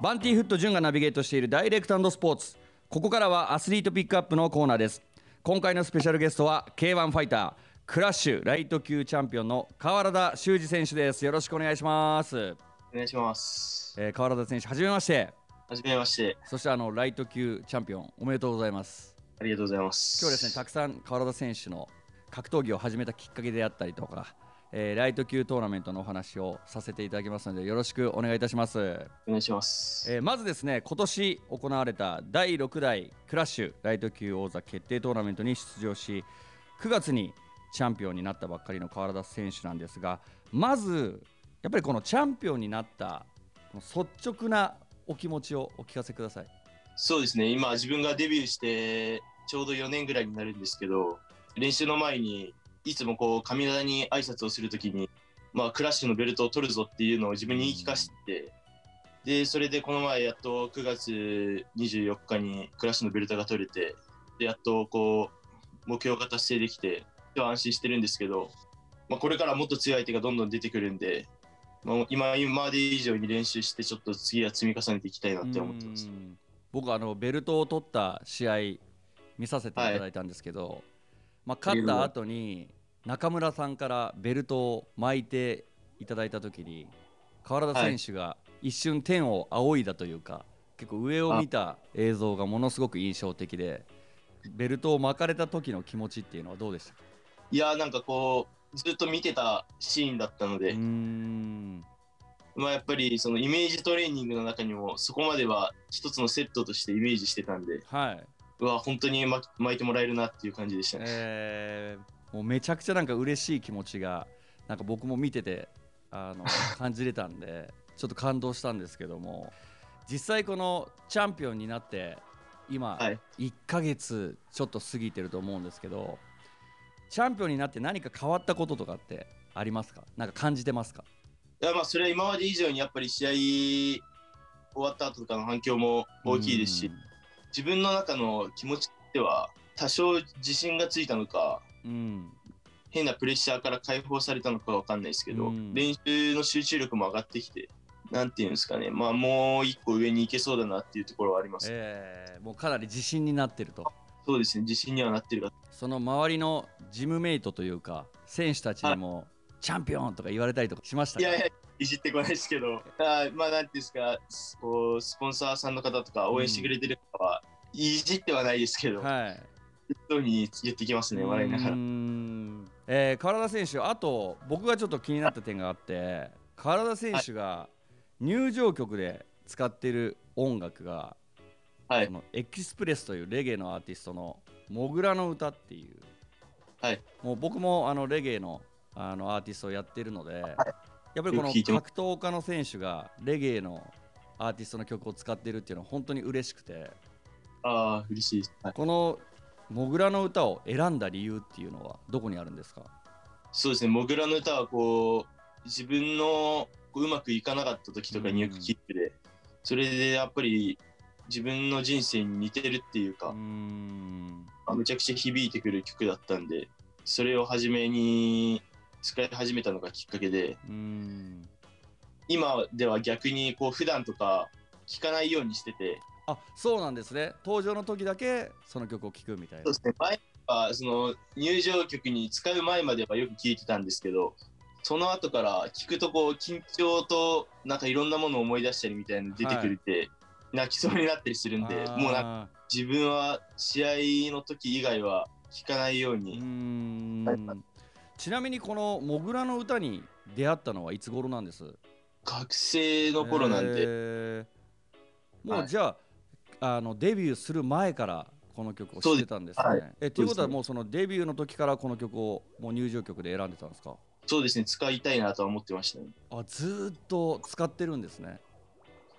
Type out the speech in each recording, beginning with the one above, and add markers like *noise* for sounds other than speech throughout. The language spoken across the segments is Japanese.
バンティーフット潤がナビゲートしているダイレクトスポーツ。ここからはアスリートピックアップのコーナーです。今回のスペシャルゲストは K1 ファイタークラッシュライト級チャンピオンの川原田修二選手です。よろしくお願いします。お願いします。えー川原田選手はじめまして。はじめまして。そしてあのライト級チャンピオンおめでとうございます。ありがとうございます。今日はですねたくさん川原田選手の格闘技を始めたきっかけであったりとか、えーライト級トーナメントのお話をさせていただきますのでよろしくお願いいたします。お願いします。えーまずですね今年行われた第6代クラッシュライト級王座決定トーナメントに出場し9月にチャンピオンになったばっかりの川原田選手なんですがまずやっぱりこのチャンピオンになったこの率直なお気持ちをお聞かせください。そうですね。今自分がデビューしてちょうど4年ぐらいになるんですけど練習の前にいつもこう神田に挨拶をするときにまあクラッシュのベルトを取るぞっていうのを自分に言い聞かせてでそれでこの前やっと9月24日にクラッシュのベルトが取れてでやっとこう目標が達成できて今日安心してるんですけど、まあ、これからもっと強い相手がどんどん出てくるんで、まあ、今今まで以上に練習してちょっと次は積み重ねていきたいなって思ってます。僕あのベルトを取った試合見させていただいたんですけど、まあ、勝った後に中村さんからベルトを巻いていただいた時に川原田選手が一瞬天を仰いだというか結構上を見た映像がものすごく印象的でベルトを巻かれた時の気持ちっていうのはどうでしたか？いやーなんかこうずっと見てたシーンだったので、うーん。まあやっぱりそのイメージトレーニングの中にもそこまでは一つのセットとしてイメージしてたんで。はい、うわ本当に巻いてもらえるなっていう感じでしたね。えーもうめちゃくちゃなんか嬉しい気持ちがなんか僕も見ててあの *laughs* 感じれたんでちょっと感動したんですけども実際このチャンピオンになって今はい。1ヶ月ちょっと過ぎてると思うんですけどチャンピオンになって何か変わったこととかってありますか？なんか感じてますか？いやまあそれは今まで以上にやっぱり試合終わった後とかの反響も大きいですし自分の中の気持ちでは多少自信がついたのかうん、うん変なプレッシャーから解放されたのかわかんないですけど、うん。練習の集中力も上がってきてなんていうんですかね。まあもう一個上に行けそうだなっていうところはあります、えーもうかなり自信になってると。そうですね。自信にはなってるか。その周りのジムメイトというか選手たちにもチャンピオンとか言われたりとかしましたか？いやいやいじってこないですけど。あまあなんていうんですかこうスポンサーさんの方とか応援してくれてる方は、いじってはないですけど、はい。そういうふうに言ってきますね笑いながら。んえー、川田選手あと僕がちょっと気になった点があって川田選手が入場曲で使ってる音楽が、はい。このエキスプレスというレゲエのアーティストの「モグラの歌」っていう、はい。もう僕もあのレゲエのあのアーティストをやってるので、やっぱりこの格闘家の選手がレゲエのアーティストの曲を使ってるっていうのは本当に嬉しくて。ああ嬉しいはい。この「モグラの歌」を選んだ理由っていうのはどこにあるんですか？そうですね。モグラの歌はこう自分のこううまくいかなかった時とかによく聞いてて、それでやっぱり自分の人生に似てるっていうか、うーん。まあめちゃくちゃ響いてくる曲だったんでそれを初めに使い始めたのがきっかけで今では逆にこう普段とか聞かないようにしてて。あそうなんですね。登場の時だけその曲を聴くみたいな。そうですね。前はその入場曲に使う前まではよく聞いてたんですけどその後から聞くとこう緊張となんかいろんなものを思い出したりみたいなの出てくれて、泣きそうになったりするんでもうなんかあ自分は試合の時以外は聞かないように、ーはいんちなみにこの「モグラの歌」に出会ったのはいつ頃なんです？学生の頃なんで、えー。もはい。うじゃあ,、あのデビューする前からこの曲を知ってたんですね。す。はい。えということはもうそのデビューの時からこの曲をもう入場曲で選んでたんですか？そうですね。使いたいなとは思ってましたね。あずーっと使ってるんですね。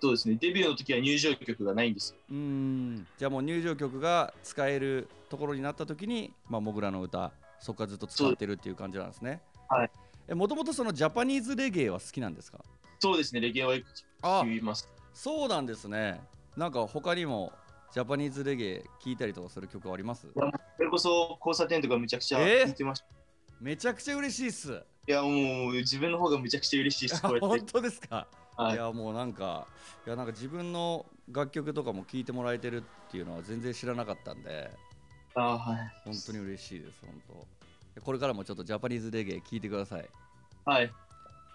そうですね。デビューの時は入場曲がないんです。ようーん。じゃあもう入場曲が使えるところになった時に、まあ、モグラの歌そこからずっと使ってるっていう感じなんですね。はい。えもともとそのジャパニーズレゲエは好きなんですか？そうですね。レゲエはよくあ聞きます。そうなんですね。なんか他にもジャパニーズレゲエ聴いたりとかする曲あります？それこそ交差点とかむちゃくちゃえ？ー聞いてました、めちゃくちゃ嬉しいっす。いや、もう自分の方がめちゃくちゃ嬉しいです、こうやって。本。当ですか、はい。い、やもうなんかいやなんか自分の楽曲とかも聴いてもらえてるっていうのは全然知らなかったんではい。本当に嬉しいです本当。でこれからもちょっとジャパニーズレゲエ聴いてください。はい。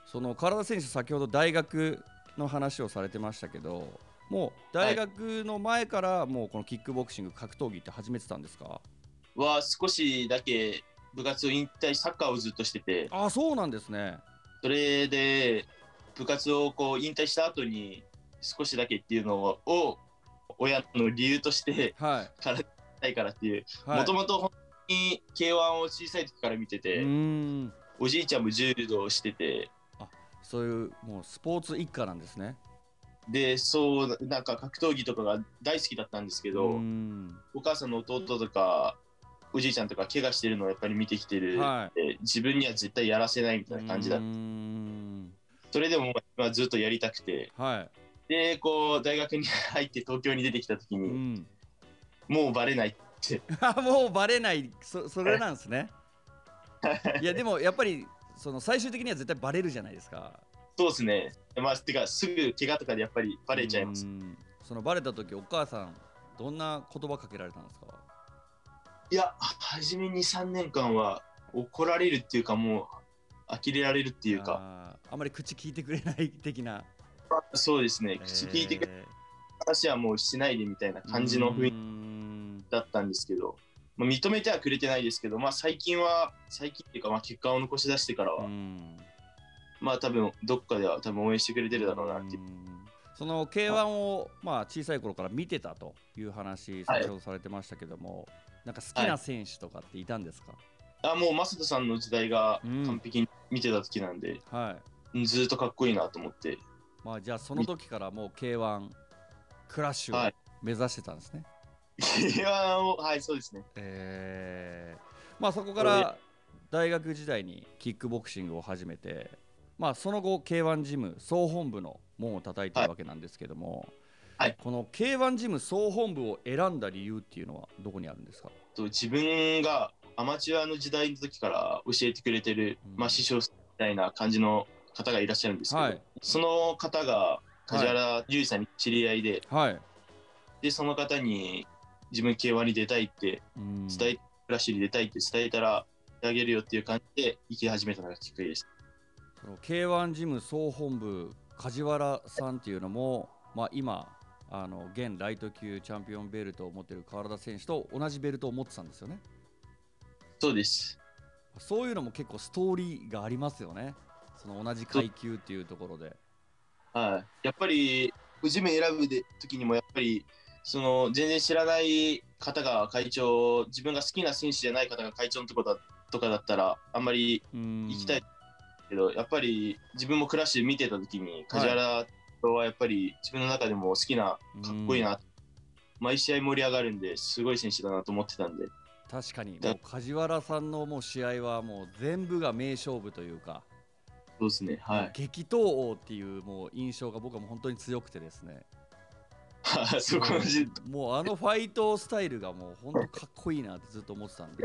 その体選手先ほど大学の話をされてましたけどもう大学の前からもうこのキックボクシング格闘技って始めてたんですか？は少しだけ部活を引退、サッカーをずっとしてて、あそうなんですね。それで部活をこう引退した後に少しだけっていうのを親の理由としてはい *laughs* たいからっていう、はい。もともと本当に K1 を小さい時から見てうて、おじいちゃんも柔道をしてて、そういうもうスポーツ一家なんですね。で、そう、なんか格闘技とかが大好きだったんですけど、お母さんの弟とか、おじいちゃんとか怪我してるのをやっぱり見てきてる、はで自分には絶対やらせないみたいな感じだうーん。それでもまあずっとやりたくて。はい。でこう大学に入って東京に出てきた時うに、んもうバレない *laughs* あもうバレない。そそれなんですね。*laughs* いやでもやっぱりその最終的には絶対バレるじゃないですか。そうですね。まあてかすぐ怪我とかでやっぱりバレちゃいます。うん。そのバレた時お母さんどんな言葉かけられたんですか？いや初めに3年間は怒られるっていうかもう呆れられるっていうか。あまり口聞いてくれない的な。*laughs* そうですね。口聞いてくれえ話はもうしないでみたいなー感じの雰囲気だったんですけど、まあ、認めてはくれてないですけど、まあ、最近は最近っていうか、まあ、結果を残し出してからは、うん。まあ多分どっかでは多分応援してくれてるだろうなっていう。うん。その K1 をまあ小さい頃から見てたという話先ほどされてましたけども、なんか好きな選手とかっていたんですか？あもう正人さんの時代がうん。完璧に見てた時なんで、はい。うんずっとかっこいいなと思って。まあじゃあその時からもう K1 クラッシュをはい。目指してたんですね、いやもうはいそうですね。えーまあそこから大学時代にキックボクシングを始めてまあその後 K1 ジム総本部の門を叩いてるわけなんですけども、はい。この K1 ジム総本部を選んだ理由っていうのはどこにあるんですか？と自分がアマチュアの時代の時から教えてくれてる、うん。まあ、師匠みたいな感じの方がいらっしゃるんですけど、はい。その方が梶原優衣さんに知り合いで、はい、でその方に自分 K1 に出たいってうん。伝え、クラッシュに出たいって伝えたらあげるよっていう感じで行き始めたのがきっかけですその K1 ジム総本部梶原さんっていうのも、まあ、今あの現ライト級チャンピオンベルトを持ってる川田選手と同じベルトを持ってたんですよね。そうです。そういうのも結構ストーリーがありますよね。その同じ階級っていうところで。はい、やっぱり、ジム選ぶで時にも、やっぱり、その全然知らない方が会長、自分が好きな選手じゃない方が会長のとこだとかだったら、あんまり行行きたいけど、やっぱり自分もクラッシュ見てた時に、梶原はやっぱり自分の中でも好きな、かっこいいな、毎試合盛り上がるんで、すごい選手だなと思ってたんで、確かにだもう梶原さんのもう試合はもう全部が名勝負というか、そうですね、はい。激闘王っていうもう印象が僕はもう本当に強くてですね *laughs* そこの時もうあのファイトスタイルがもう本当かっこいいなってずっと思ってたんで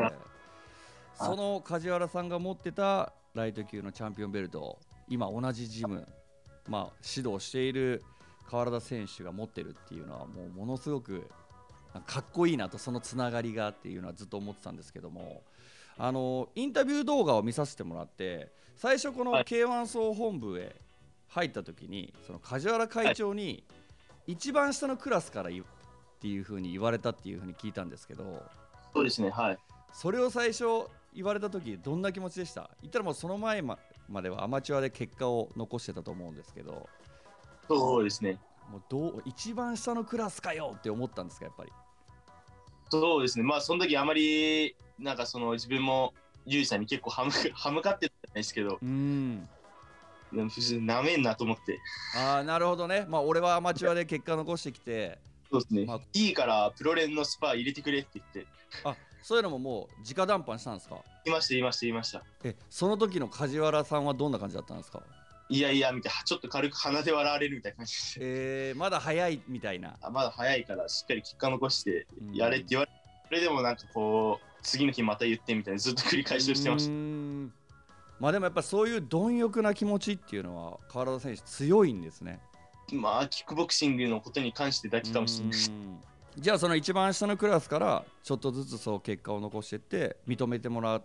その梶原さんが持ってたライト級のチャンピオンベルトを今同じジム、まあ、指導している川原田選手が持ってるっていうのはもうものすごくかっこいいなとそのつながりがっていうのはずっと思ってたんですけどもあのインタビュー動画を見させてもらって最初このはい。K1 総本部へ入った時にその梶原会長に一番下のクラスからいっていう風に言われたっていう風に聞いたんですけどそうですね、はい。それを最初言われた時どんな気持ちでした？言ったらもうその前ままではアマチュアで結果を残してたと思うんですけどそうですね。もうどう一番下のクラスかよって思ったんですかやっぱり？そうですね、まあその時あまりなんかその自分もユージさんに結構歯向か *laughs* ってたんですけど、うん普通なめんなと思って、ああなるほどね。まあ俺はアマチュアで結果残してきて。そうですね、まあいいからプロレンのスパ入れてくれって言って、あそういうのももう直談判したんですか？言いました、言いました、言いました。えその時の梶原さんはどんな感じだったんですか？いやいや、みたいな、ちょっと軽く鼻で笑われるみたいな感じで、えー、まだ早いみたいな。あまだ早いからしっかり結果残してうん。やれって言われて、それでもなんかこう、次の日また言ってみたいな、ずっと繰り返しをしてましうーんまあでもやっぱそういう貪欲な気持ちっていうのは川原田選手強いんですね。まあキックボクシングのことに関してだけかもしれない。じゃあその一番下のクラスからちょっとずつそう結果を残していって認めてもら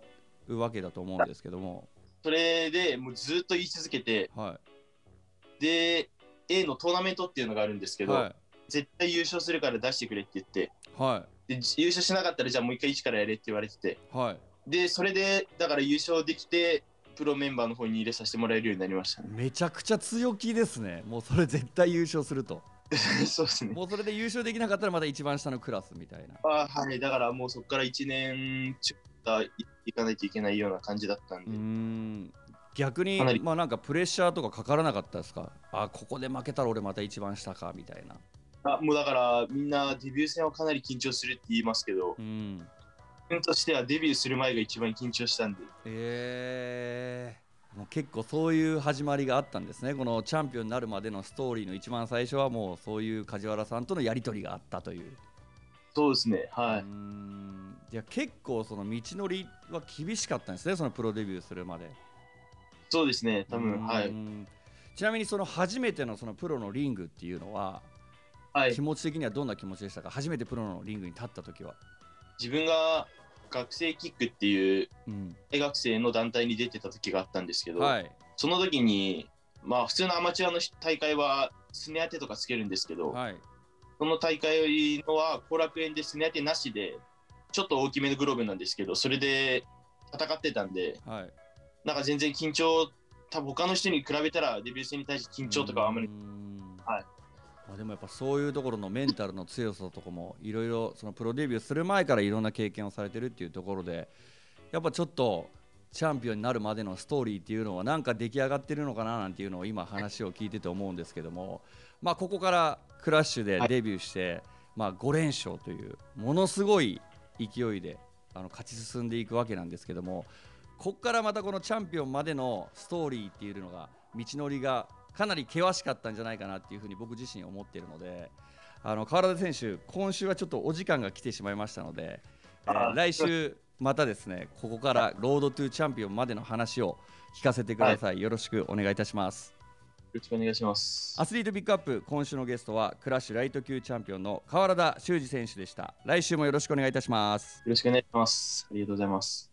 うわけだと思うんですけども。それでもうずっと言い続けて、はで A のトーナメントっていうのがあるんですけど、いはい。絶対優勝するから出してくれって言って。はで優勝しなかったらじゃあもう一回一からやれって言われてて。いはい。でそれでだから優勝できてプロメンバーの方に入れさせてもらえるようになりましたね。めちゃくちゃ強気ですね。もうそれ絶対優勝すると。*laughs* そうですね。もうそれで優勝できなかったらまた一番下のクラスみたいな。あはい。だからもうそこから1年ちょっと行かないといけないような感じだったんうで、ーん。逆にまあなんかプレッシャーとかかからなかったですか？あここで負けたら俺また一番下かみたいな。あもうだからみんなデビュー戦はかなり緊張するって言いますけど。うん。自分としてはデビューする前が一番緊張したんで。えー、もう結構そういう始まりがあったんですね。このチャンピオンになるまでのストーリーの一番最初はもうそういう梶原さんとのやり取りがあったという。そうですねはうーん。いや結構その道のりは厳しかったんですねそのプロデビューするまで。そうですね多分はい。ちなみにその初めてのそのプロのリングっていうのははい。気持ち的にはどんな気持ちでしたか？初めてプロのリングに立った時は、自分が学生キックっていううん。大学生の団体に出てた時があったんですけど、はい。その時にまあ普通のアマチュアの大会はすね当てとかつけるんですけど、はい。その大会のは後楽園ですね当てなしでちょっと大きめのグローブなんですけどそれで戦ってたんではい。なんか全然緊張多分他の人に比べたらデビュー戦に対して緊張とかはあんまりうーん。はいまあ、でもやっぱそういうところのメンタルの強さとかもいろいろそのプロデビューする前からいろんな経験をされてるっていうところでやっぱちょっとチャンピオンになるまでのストーリーっていうのはなんか出来上がってるのかななんていうのを今話を聞いてて思うんですけども、まあ、ここからクラッシュでデビューして、まあ、5連勝というものすごい勢いであの勝ち進んでいくわけなんですけどもここからまたこのチャンピオンまでのストーリーっていうのが道のりがかなり険しかったんじゃないかなっていうふうに僕自身思っているのであの川原田選手今週はちょっとお時間が来てしまいましたので、えーあ来週またですねここからロードトゥチャンピオンまでの話を聞かせてください、よろしくお願いいたしますよろしくお願いします。アスリートピックアップ今週のゲストはクラッシュライト級チャンピオンの川原田修司選手でした来週もよろしくお願いいたしますよろしくお願いします。ありがとうございます。